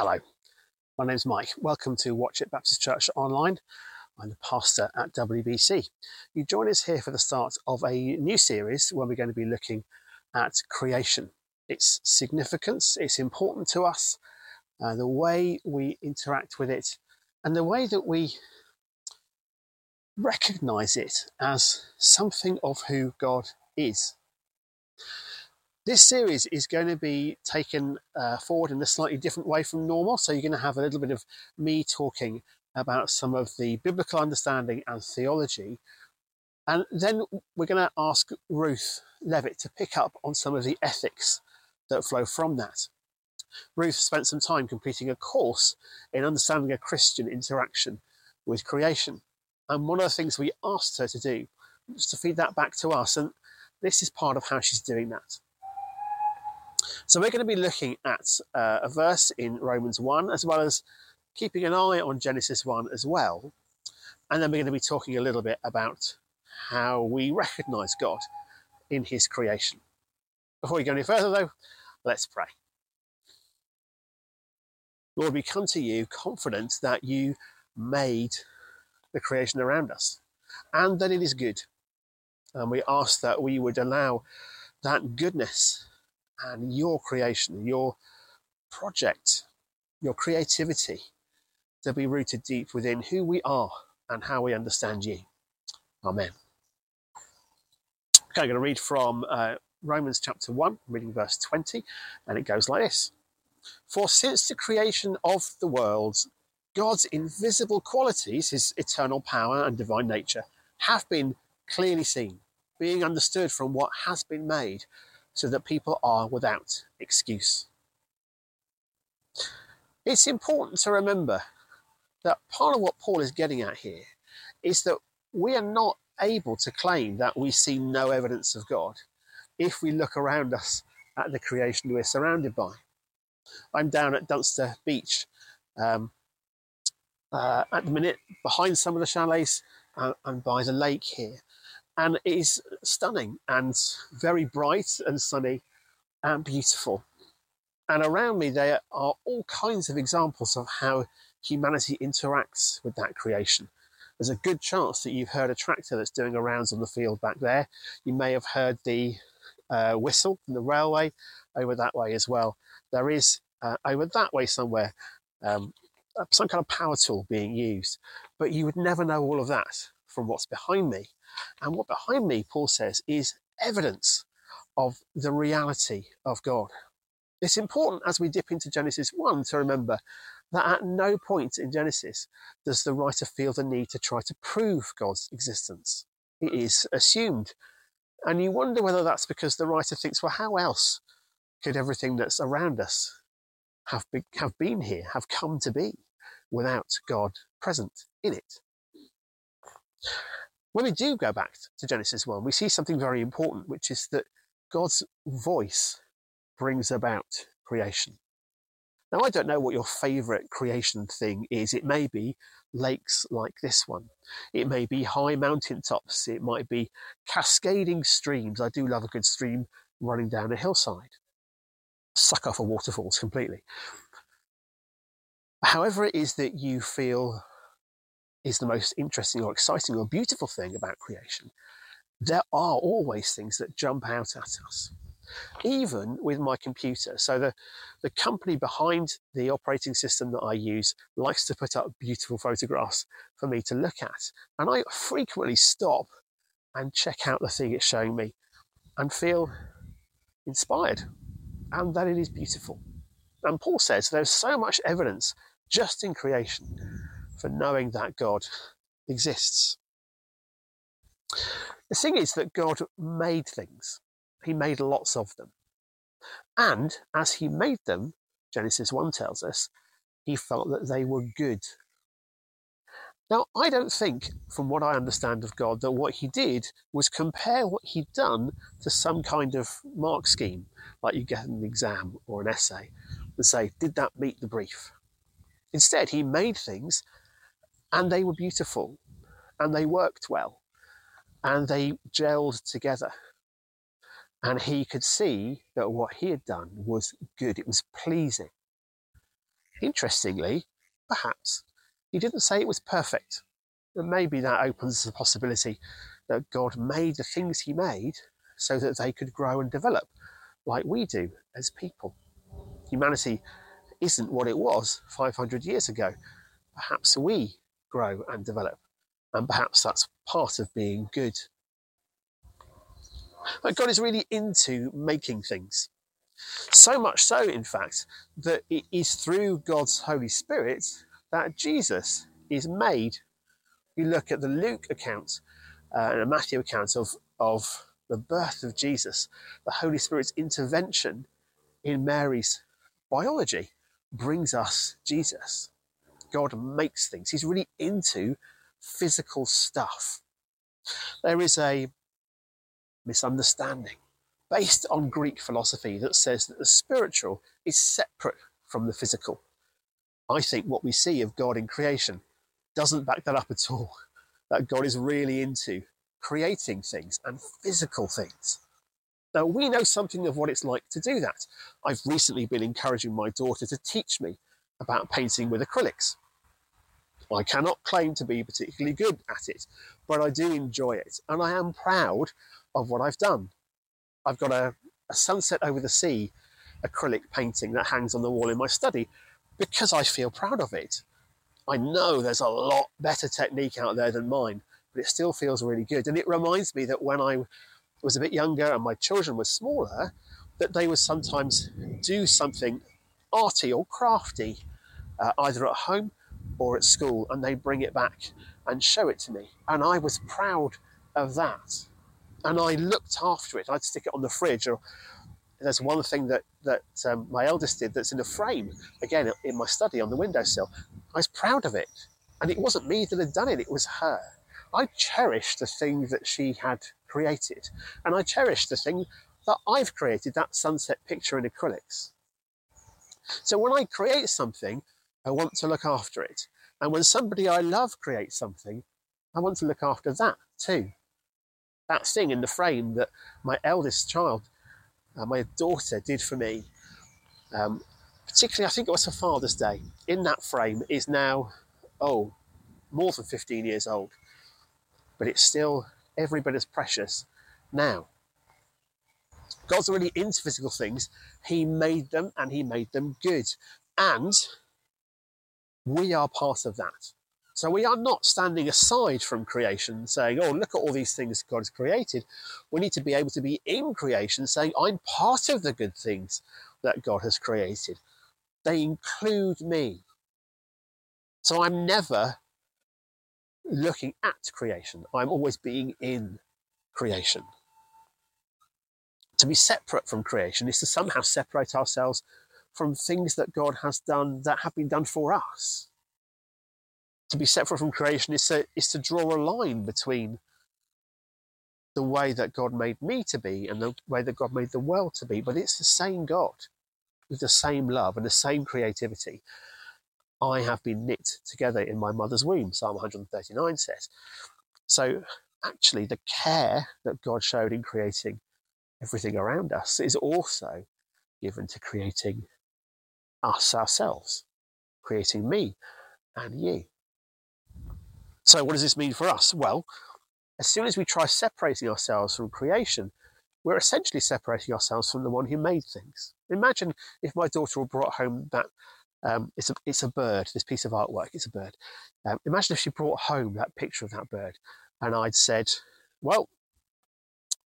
Hello, my name's Mike. Welcome to Watchet Baptist Church Online. I'm the pastor at WBC. You join us here for the start of a new series where we're going to be looking at creation, its significance, its importance to us, uh, the way we interact with it, and the way that we recognize it as something of who God is. This series is going to be taken uh, forward in a slightly different way from normal. So you're going to have a little bit of me talking about some of the biblical understanding and theology. And then we're going to ask Ruth Levett to pick up on some of the ethics that flow from that. Ruth spent some time completing a course in understanding a Christian interaction with creation. And one of the things we asked her to do was to feed that back to us. And this is part of how she's doing that. So we're going to be looking at uh, a verse in Romans 1, as well as keeping an eye on Genesis 1 as well. And then we're going to be talking a little bit about how we recognize God in his creation. Before we go any further, though, let's pray. Lord, we come to you confident that you made the creation around us and that it is good. And we ask that we would allow that goodness and your creation, your project, your creativity to be rooted deep within who we are and how we understand you. Amen. Okay, I'm going to read from uh, Romans chapter 1, reading verse 20, and it goes like this For since the creation of the world, God's invisible qualities, his eternal power and divine nature, have been clearly seen, being understood from what has been made so that people are without excuse. It's important to remember that part of what Paul is getting at here is that we are not able to claim that we see no evidence of God if we look around us at the creation we're surrounded by. I'm down at Dunster Beach um, uh, at the minute behind some of the chalets uh, and by the lake here and it is stunning and very bright and sunny and beautiful. And around me, there are all kinds of examples of how humanity interacts with that creation. There's a good chance that you've heard a tractor that's doing a rounds on the field back there. You may have heard the uh, whistle from the railway over that way as well. There is uh, over that way somewhere um, some kind of power tool being used, but you would never know all of that from what's behind me. And what behind me, Paul says, is evidence of the reality of God. It's important as we dip into Genesis 1 to remember that at no point in Genesis does the writer feel the need to try to prove God's existence. It is assumed. And you wonder whether that's because the writer thinks, well, how else could everything that's around us have, be, have been here, have come to be without God present in it? When we do go back to Genesis 1, we see something very important, which is that God's voice brings about creation. Now, I don't know what your favorite creation thing is. It may be lakes like this one. It may be high mountain tops. It might be cascading streams. I do love a good stream running down a hillside. Suck off a waterfalls completely. However, it is that you feel is the most interesting or exciting or beautiful thing about creation, there are always things that jump out at us. Even with my computer. So the, the company behind the operating system that I use likes to put up beautiful photographs for me to look at. And I frequently stop and check out the thing it's showing me and feel inspired and that it is beautiful. And Paul says there's so much evidence just in creation for knowing that God exists. The thing is that God made things, He made lots of them. And as He made them, Genesis 1 tells us, He felt that they were good. Now, I don't think, from what I understand of God, that what He did was compare what He'd done to some kind of mark scheme, like you get an exam or an essay, and say, did that meet the brief? Instead, He made things and they were beautiful and they worked well and they gelled together. And he could see that what he had done was good, it was pleasing. Interestingly, perhaps, he didn't say it was perfect. And maybe that opens the possibility that God made the things he made so that they could grow and develop like we do as people. Humanity isn't what it was 500 years ago. Perhaps we grow and develop, and perhaps that's part of being good. But God is really into making things. So much so, in fact, that it is through God's Holy Spirit that Jesus is made. You look at the Luke account uh, and a Matthew account of, of the birth of Jesus, the Holy Spirit's intervention in Mary's biology brings us Jesus. God makes things. He's really into physical stuff. There is a misunderstanding based on Greek philosophy that says that the spiritual is separate from the physical. I think what we see of God in creation doesn't back that up at all. That God is really into creating things and physical things. Now, we know something of what it's like to do that. I've recently been encouraging my daughter to teach me about painting with acrylics. I cannot claim to be particularly good at it, but I do enjoy it, and I am proud of what I've done. I've got a, a sunset over the sea acrylic painting that hangs on the wall in my study because I feel proud of it. I know there's a lot better technique out there than mine, but it still feels really good. And it reminds me that when I was a bit younger and my children were smaller, that they would sometimes do something arty or crafty, uh, either at home or at school, and they bring it back and show it to me. And I was proud of that. And I looked after it. I'd stick it on the fridge. Or there's one thing that that um, my eldest did that's in a frame again in my study on the windowsill. I was proud of it, and it wasn't me that had done it; it was her. I cherished the thing that she had created, and I cherished the thing that I've created. That sunset picture in acrylics. So when I create something, I want to look after it. And when somebody I love creates something, I want to look after that too. That thing in the frame that my eldest child, uh, my daughter, did for me, um, particularly I think it was for Father's Day, in that frame is now, oh, more than 15 years old. But it's still every bit as precious now. God's really into physical things. He made them and He made them good. And we are part of that. So we are not standing aside from creation saying, oh, look at all these things God has created. We need to be able to be in creation saying, I'm part of the good things that God has created. They include me. So I'm never looking at creation, I'm always being in creation. To be separate from creation is to somehow separate ourselves from things that God has done that have been done for us. To be separate from creation is to, is to draw a line between the way that God made me to be and the way that God made the world to be. But it's the same God with the same love and the same creativity. I have been knit together in my mother's womb, Psalm 139 says. So, actually, the care that God showed in creating everything around us is also given to creating us ourselves, creating me and you. So, what does this mean for us? Well, as soon as we try separating ourselves from creation, we're essentially separating ourselves from the one who made things. Imagine if my daughter brought home that um, it's a it's a bird. This piece of artwork. It's a bird. Um, imagine if she brought home that picture of that bird, and I'd said, "Well,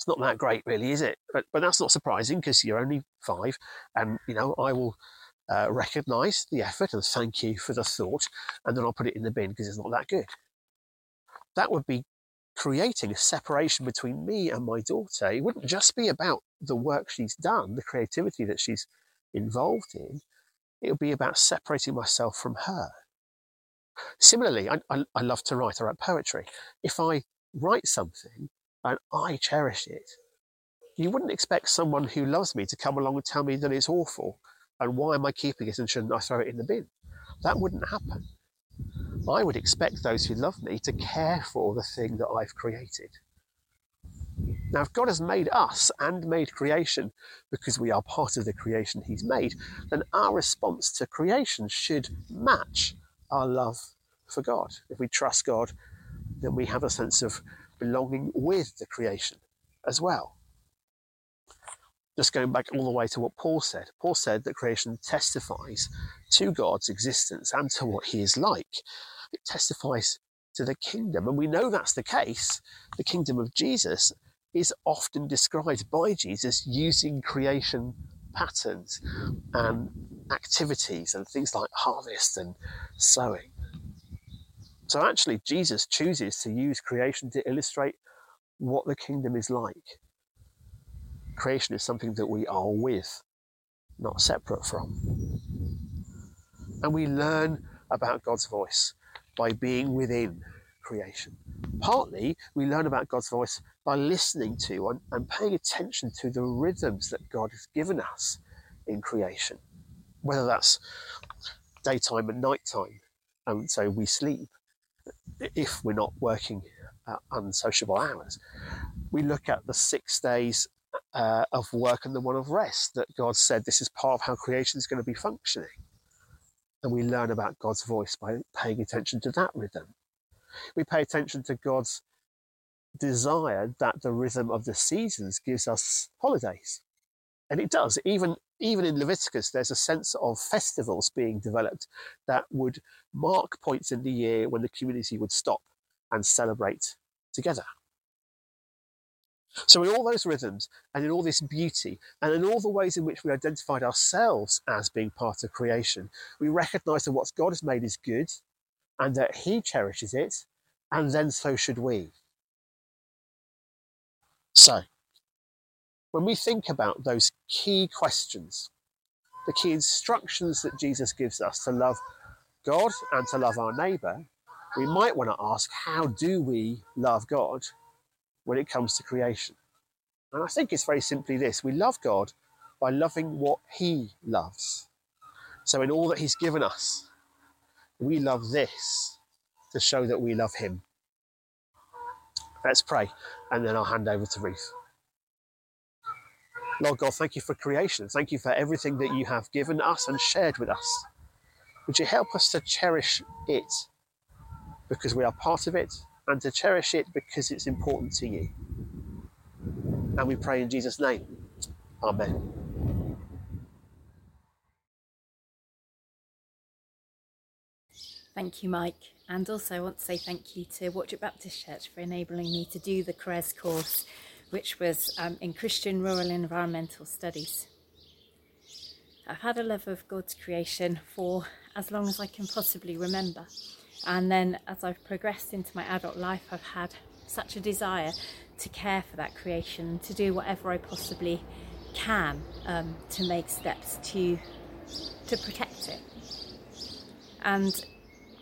it's not that great, really, is it?" But but that's not surprising because you're only five, and you know I will uh, recognise the effort and thank you for the thought, and then I'll put it in the bin because it's not that good. That would be creating a separation between me and my daughter. It wouldn't just be about the work she's done, the creativity that she's involved in. It would be about separating myself from her. Similarly, I, I, I love to write. I write poetry. If I write something and I cherish it, you wouldn't expect someone who loves me to come along and tell me that it's awful and why am I keeping it and shouldn't I throw it in the bin? That wouldn't happen. I would expect those who love me to care for the thing that I've created. Now, if God has made us and made creation because we are part of the creation He's made, then our response to creation should match our love for God. If we trust God, then we have a sense of belonging with the creation as well. Just going back all the way to what Paul said. Paul said that creation testifies to God's existence and to what He is like. It testifies to the kingdom. And we know that's the case. The kingdom of Jesus is often described by Jesus using creation patterns and activities and things like harvest and sowing. So actually, Jesus chooses to use creation to illustrate what the kingdom is like. Creation is something that we are with, not separate from. And we learn about God's voice by being within creation. Partly, we learn about God's voice by listening to and, and paying attention to the rhythms that God has given us in creation, whether that's daytime and nighttime, and so we sleep if we're not working at unsociable hours. We look at the six days uh, of work and the one of rest that God said this is part of how creation is going to be functioning. And we learn about God's voice by paying attention to that rhythm. We pay attention to God's desire that the rhythm of the seasons gives us holidays. And it does. Even, even in Leviticus, there's a sense of festivals being developed that would mark points in the year when the community would stop and celebrate together. So, in all those rhythms and in all this beauty and in all the ways in which we identified ourselves as being part of creation, we recognize that what God has made is good and that He cherishes it, and then so should we. So, when we think about those key questions, the key instructions that Jesus gives us to love God and to love our neighbour, we might want to ask how do we love God when it comes to creation? And I think it's very simply this we love God by loving what He loves. So, in all that He's given us, we love this to show that we love Him. Let's pray, and then I'll hand over to Ruth. Lord God, thank you for creation. Thank you for everything that you have given us and shared with us. Would you help us to cherish it because we are part of it and to cherish it because it's important to you? And we pray in Jesus' name. Amen. Thank you, Mike. And also, I want to say thank you to Watchet Baptist Church for enabling me to do the CRES course which was um, in Christian Rural Environmental Studies. I've had a love of God's creation for as long as I can possibly remember. And then as I've progressed into my adult life, I've had such a desire to care for that creation, to do whatever I possibly can um, to make steps to to protect it. And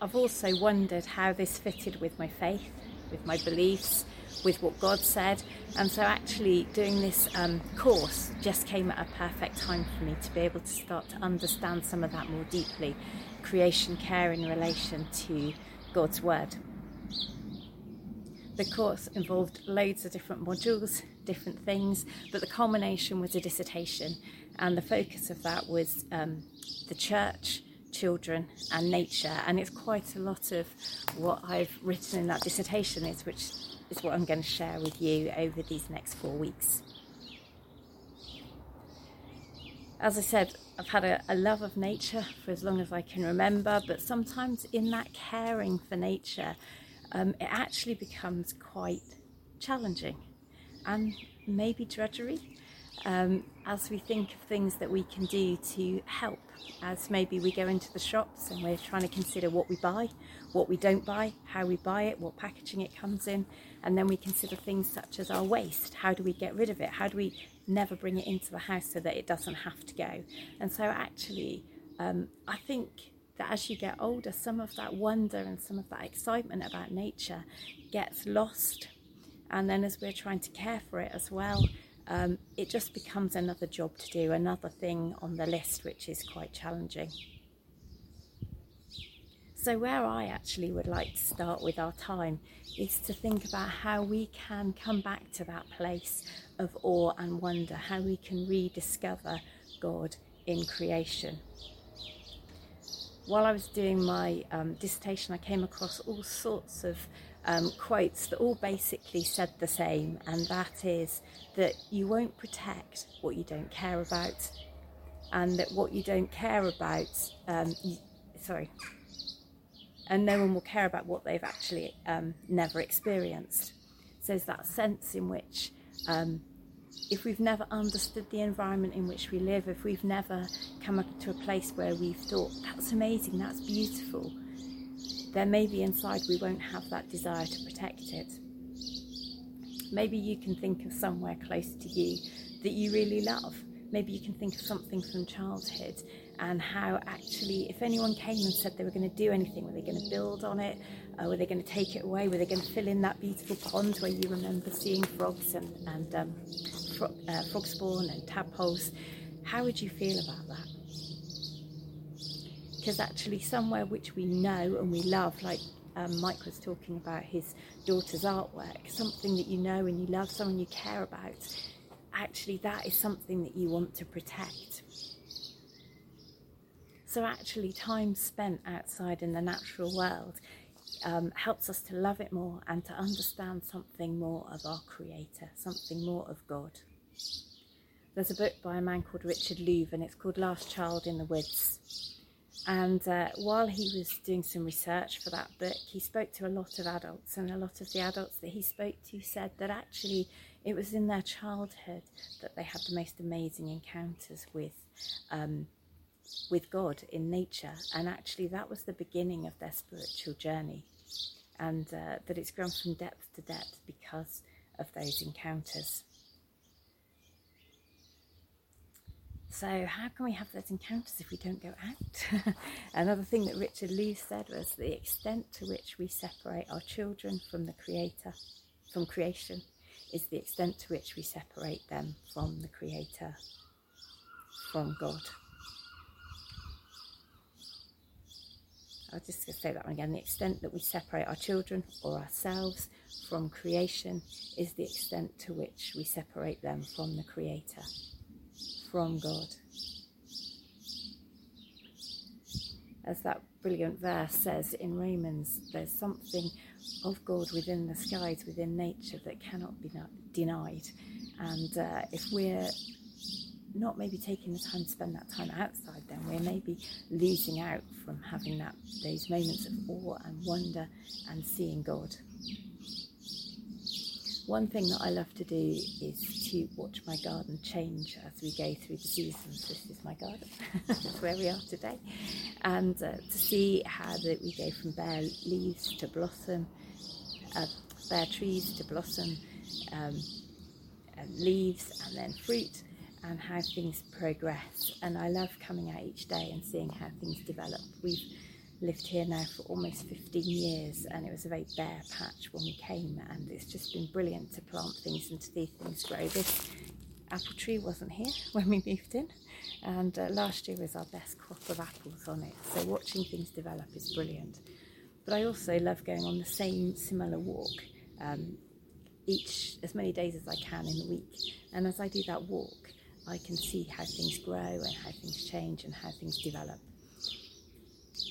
I've also wondered how this fitted with my faith, with my beliefs, with what God said. And so, actually, doing this um, course just came at a perfect time for me to be able to start to understand some of that more deeply creation care in relation to God's Word. The course involved loads of different modules, different things, but the culmination was a dissertation, and the focus of that was um, the church, children, and nature. And it's quite a lot of what I've written in that dissertation, is which is what I'm going to share with you over these next four weeks. As I said, I've had a, a, love of nature for as long as I can remember, but sometimes in that caring for nature, um, it actually becomes quite challenging and maybe drudgery um, as we think of things that we can do to help. As maybe we go into the shops and we're trying to consider what we buy, what we don't buy, how we buy it, what packaging it comes in, and then we consider things such as our waste. How do we get rid of it? How do we never bring it into the house so that it doesn't have to go? And so, actually, um, I think that as you get older, some of that wonder and some of that excitement about nature gets lost. And then, as we're trying to care for it as well, um, it just becomes another job to do, another thing on the list, which is quite challenging. So, where I actually would like to start with our time is to think about how we can come back to that place of awe and wonder, how we can rediscover God in creation. While I was doing my um, dissertation, I came across all sorts of um, quotes that all basically said the same, and that is that you won't protect what you don't care about, and that what you don't care about, um, you, sorry, and no one will care about what they've actually um, never experienced. So there's that sense in which um, if we've never understood the environment in which we live, if we've never come up to a place where we've thought, that's amazing, that's beautiful, then maybe inside we won't have that desire to protect it. Maybe you can think of somewhere close to you that you really love. Maybe you can think of something from childhood and how actually, if anyone came and said they were going to do anything, were they going to build on it? Uh, were they going to take it away? Were they going to fill in that beautiful pond where you remember seeing frogs and, and um, fro- uh, frog spawn and tadpoles? How would you feel about that? Because actually, somewhere which we know and we love, like um, Mike was talking about his daughter's artwork, something that you know and you love, someone you care about, actually, that is something that you want to protect. So, actually, time spent outside in the natural world um, helps us to love it more and to understand something more of our Creator, something more of God. There's a book by a man called Richard Louv, and it's called Last Child in the Woods. And uh, while he was doing some research for that book, he spoke to a lot of adults, and a lot of the adults that he spoke to said that actually it was in their childhood that they had the most amazing encounters with um, with God in nature, and actually that was the beginning of their spiritual journey, and uh, that it's grown from depth to depth because of those encounters. So, how can we have those encounters if we don't go out? Another thing that Richard Louv said was the extent to which we separate our children from the Creator, from creation, is the extent to which we separate them from the Creator, from God. I'll just say that one again. The extent that we separate our children or ourselves from creation is the extent to which we separate them from the Creator, from God. As that brilliant verse says in Romans, there's something of God within the skies, within nature, that cannot be denied. And uh, if we're not maybe taking the time to spend that time outside, then we're maybe losing out from having that those moments of awe and wonder and seeing God. One thing that I love to do is to watch my garden change as we go through the seasons. This is my garden, that's where we are today, and uh, to see how that we go from bare leaves to blossom, uh, bare trees to blossom, um, and leaves, and then fruit, and how things progress. And I love coming out each day and seeing how things develop. We've lived here now for almost 15 years and it was a very bare patch when we came and it's just been brilliant to plant things and to see things grow. This apple tree wasn't here when we moved in and uh, last year was our best crop of apples on it. So watching things develop is brilliant. But I also love going on the same similar walk um, each as many days as I can in the week. And as I do that walk, I can see how things grow and how things change and how things develop.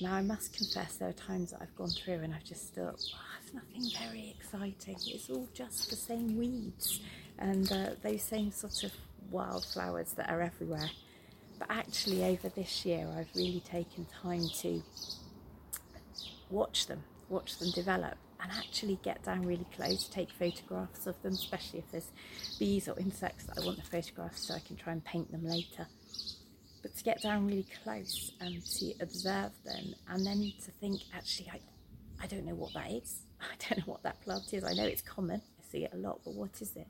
Now, I must confess, there are times that I've gone through and I've just thought, oh, it's nothing very exciting. It's all just the same weeds and uh, those same sort of wildflowers that are everywhere. But actually, over this year, I've really taken time to watch them, watch them develop, and actually get down really close, take photographs of them, especially if there's bees or insects that I want the photographs so I can try and paint them later. But to get down really close and to observe them and then to think, actually, I, I don't know what that is. I don't know what that plant is. I know it's common, I see it a lot, but what is it?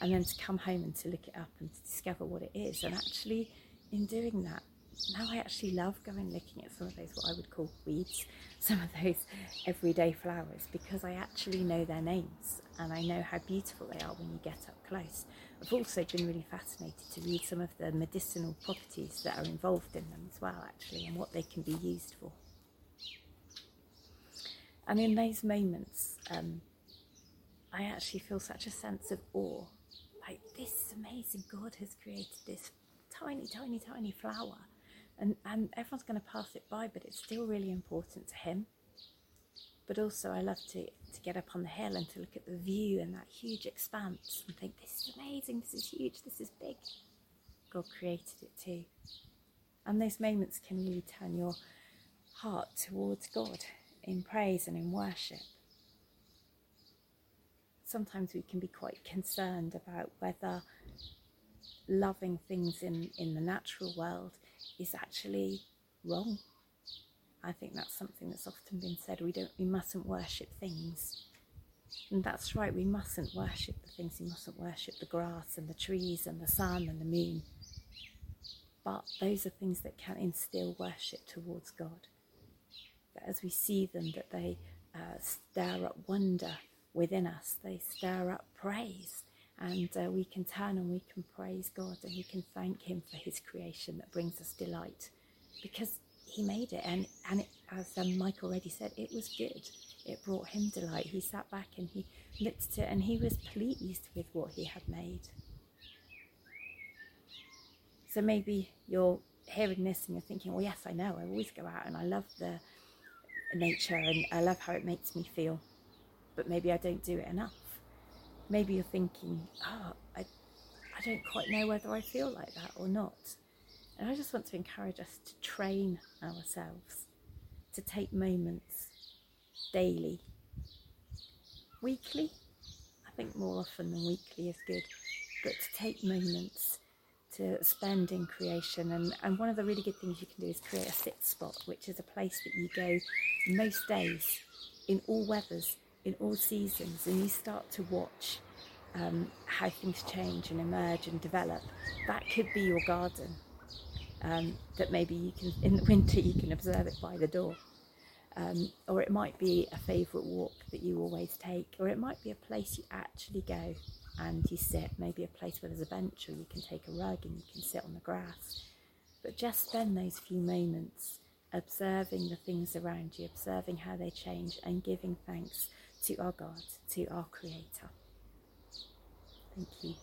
And then to come home and to look it up and to discover what it is. And actually, in doing that, now I actually love going looking at some of those what I would call weeds, some of those everyday flowers because I actually know their names and I know how beautiful they are when you get up close. I've also been really fascinated to read some of the medicinal properties that are involved in them as well, actually, and what they can be used for. And in those moments, um, I actually feel such a sense of awe. Like, this is amazing. God has created this tiny, tiny, tiny flower. And, and everyone's going to pass it by, but it's still really important to Him. But also, I love to, to get up on the hill and to look at the view and that huge expanse and think, this is amazing, this is huge, this is big. God created it too. And those moments can really turn your heart towards God in praise and in worship. Sometimes we can be quite concerned about whether loving things in, in the natural world is actually wrong. I think that's something that's often been said. We don't we mustn't worship things. And that's right, we mustn't worship the things, we mustn't worship the grass and the trees and the sun and the moon. But those are things that can instill worship towards God. That as we see them, that they uh, stir up wonder within us, they stir up praise, and uh, we can turn and we can praise God and we can thank Him for His creation that brings us delight, because He made it, and and it, as um, Mike already said, it was good. It brought Him delight. He sat back and He looked at it, and He was pleased with what He had made. So maybe you're hearing this and you're thinking, well, yes, I know. I always go out and I love the nature and I love how it makes me feel, but maybe I don't do it enough. Maybe you're thinking, oh, I, I don't quite know whether I feel like that or not. And I just want to encourage us to train ourselves to take moments daily, weekly. I think more often than weekly is good, but to take moments to spend in creation. And, and one of the really good things you can do is create a sit spot, which is a place that you go most days, in all weathers, in all seasons, and you start to watch um, how things change and emerge and develop. That could be your garden. Um, that maybe you can, in the winter, you can observe it by the door. Um, or it might be a favourite walk that you always take, or it might be a place you actually go and you sit, maybe a place where there's a bench, or you can take a rug and you can sit on the grass. But just spend those few moments observing the things around you, observing how they change, and giving thanks to our God, to our Creator. Thank you.